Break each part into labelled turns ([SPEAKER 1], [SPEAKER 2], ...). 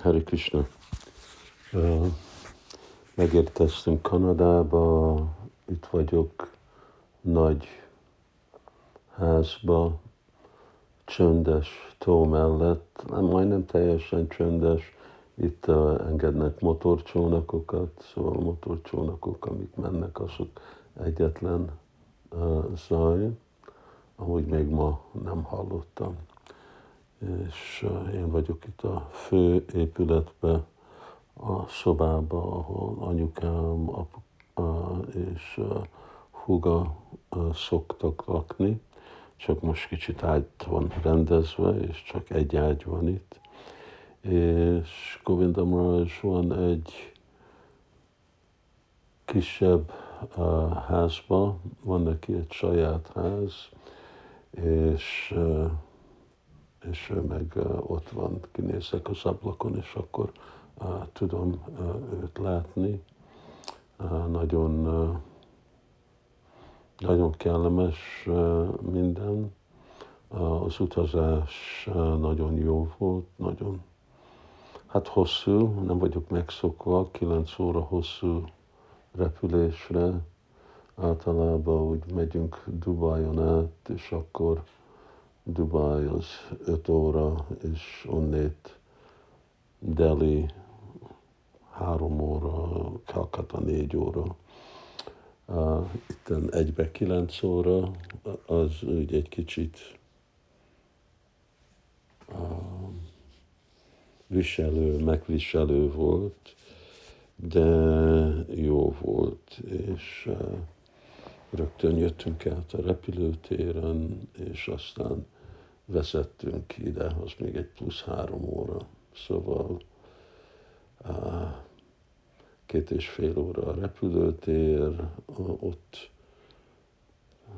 [SPEAKER 1] Hari Krishna. Megérkeztünk Kanadába, itt vagyok nagy házba, csöndes tó mellett, nem majdnem teljesen csöndes, itt engednek motorcsónakokat, szóval motorcsónakok, amik mennek, azok egyetlen uh, zaj, ahogy még ma nem hallottam és én vagyok itt a fő épületbe, a szobába, ahol anyukám apu, és huga szoktak lakni, csak most kicsit ágy van rendezve, és csak egy ágy van itt. És Govindam van egy kisebb házba, van neki egy saját ház, és uh, és meg ott van, kinézek az ablakon, és akkor tudom őt látni. Nagyon, nagyon kellemes minden. Az utazás nagyon jó volt, nagyon hát hosszú, nem vagyok megszokva, 9 óra hosszú repülésre. Általában úgy megyünk Dubajon át, és akkor Dubai az 5 óra, és onnét Delhi 3 óra, Calcutta 4 óra. Uh, itt egybe 9 óra, az úgy egy kicsit uh, viselő, megviselő volt, de jó volt, és uh, rögtön jöttünk át a repülőtéren, és aztán vezettünk ide, az még egy plusz három óra. Szóval két és fél óra a repülőtér, ott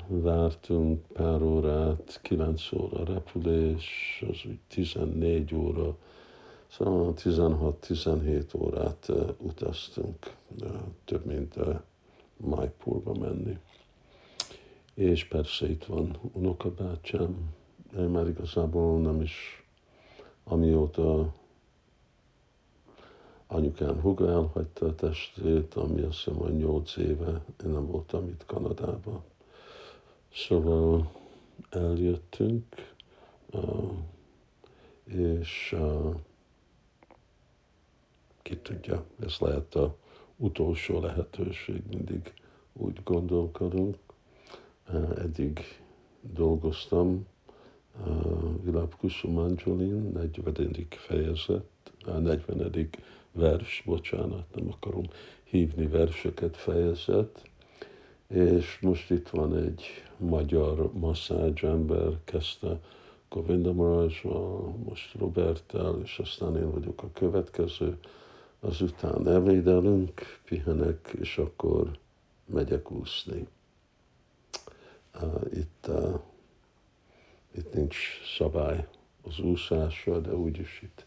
[SPEAKER 1] vártunk pár órát, kilenc óra repülés, az úgy 14 óra, szóval 16-17 órát utaztunk, több mint Maipurba menni. És persze itt van unokabácsám, én már igazából nem is, amióta anyukám huga elhagyta a testét, ami azt hiszem, hogy nyolc éve én nem voltam itt Kanadában. Szóval eljöttünk, és ki tudja, ez lehet a utolsó lehetőség, mindig úgy gondolkodunk. Eddig dolgoztam Vilap Kusumanjolin, 40. fejezet, a 40. vers, bocsánat, nem akarom hívni verseket, fejezet, és most itt van egy magyar ember, kezdte Govinda Marajsval, most Roberttel, és aztán én vagyok a következő, azután evédelünk, pihenek, és akkor megyek úszni. Itt itt nincs szabály az úszásra, de úgyis itt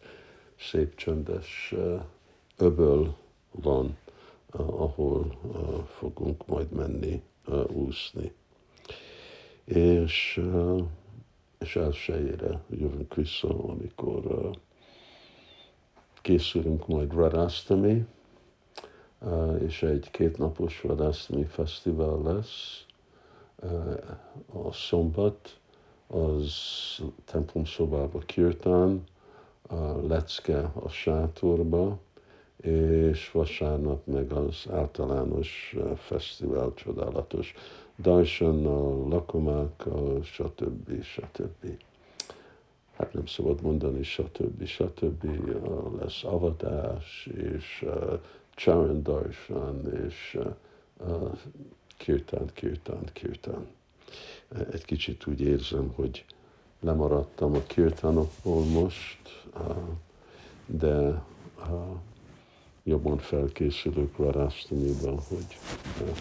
[SPEAKER 1] szép csöndes öböl van, ahol fogunk majd menni úszni. És, és elsőjére jövünk vissza, amikor készülünk majd Radastami, és egy kétnapos Radastami fesztivál lesz a szombat, az templom szobába kirtán, lecke a sátorba, és vasárnap meg az általános eh, fesztivál csodálatos a lakomákkal, stb. stb. Hát nem szabad mondani, stb. stb. Lesz avadás, és uh, eh, Charan Darshan, és uh, kirtán, kirtán, kirtán egy kicsit úgy érzem, hogy lemaradtam a kirtanokból most, de jobban felkészülök Varasztaniban, hogy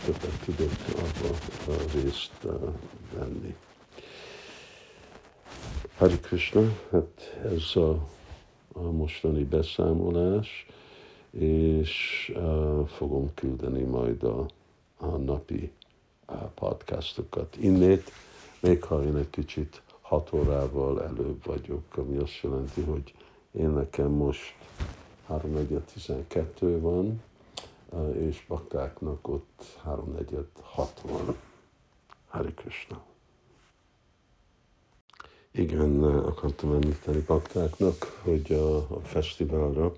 [SPEAKER 1] többet tudok abba részt venni. Hari Krishna, hát ez a, a mostani beszámolás, és uh, fogom küldeni majd a, a napi podcastokat innét, még ha én egy kicsit hat órával előbb vagyok, ami azt jelenti, hogy én nekem most 3.4.12 van, és baktáknak ott 3.4.6 van. Hari Krishna. Igen, akartam említeni baktáknak, hogy a, a fesztiválra,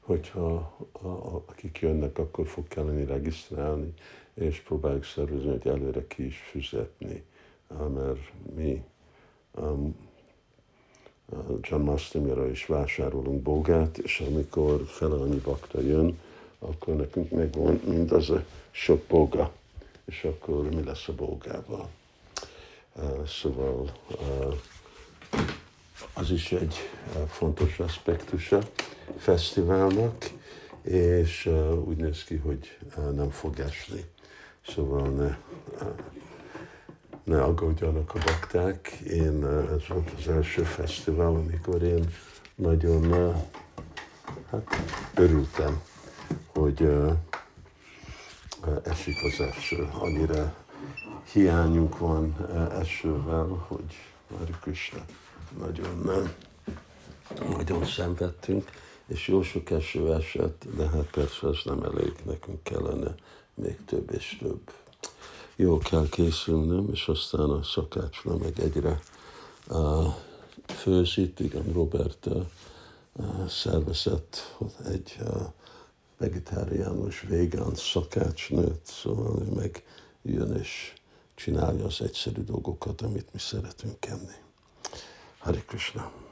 [SPEAKER 1] hogyha a, a, akik jönnek, akkor fog kelleni regisztrálni, és próbáljuk szervezni, hogy előre ki is fizetni, mert mi um, John Mastimira is vásárolunk bogát, és amikor fele annyi bakta jön, akkor nekünk megvan mindaz a sok boga, és akkor mi lesz a bogával. Uh, szóval uh, az is egy fontos aspektusa fesztiválnak, és uh, úgy néz ki, hogy uh, nem fog esni. Szóval ne, ne aggódjanak a bakták. Én, ez volt az első fesztivál, amikor én nagyon hát, örültem, hogy esik az eső. Annyira hiányunk van esővel, hogy már Krishna nagyon, nagyon szenvedtünk, és jó sok eső esett, de hát persze ez nem elég, nekünk kellene még több és több. Jó kell készülnöm, és aztán a szakácsra meg egyre uh, főzít, igen, Robert uh, szervezett egy uh, vegetáriánus, végán szakácsnőt, szóval ő meg jön és csinálja az egyszerű dolgokat, amit mi szeretünk enni. Hari Krishna.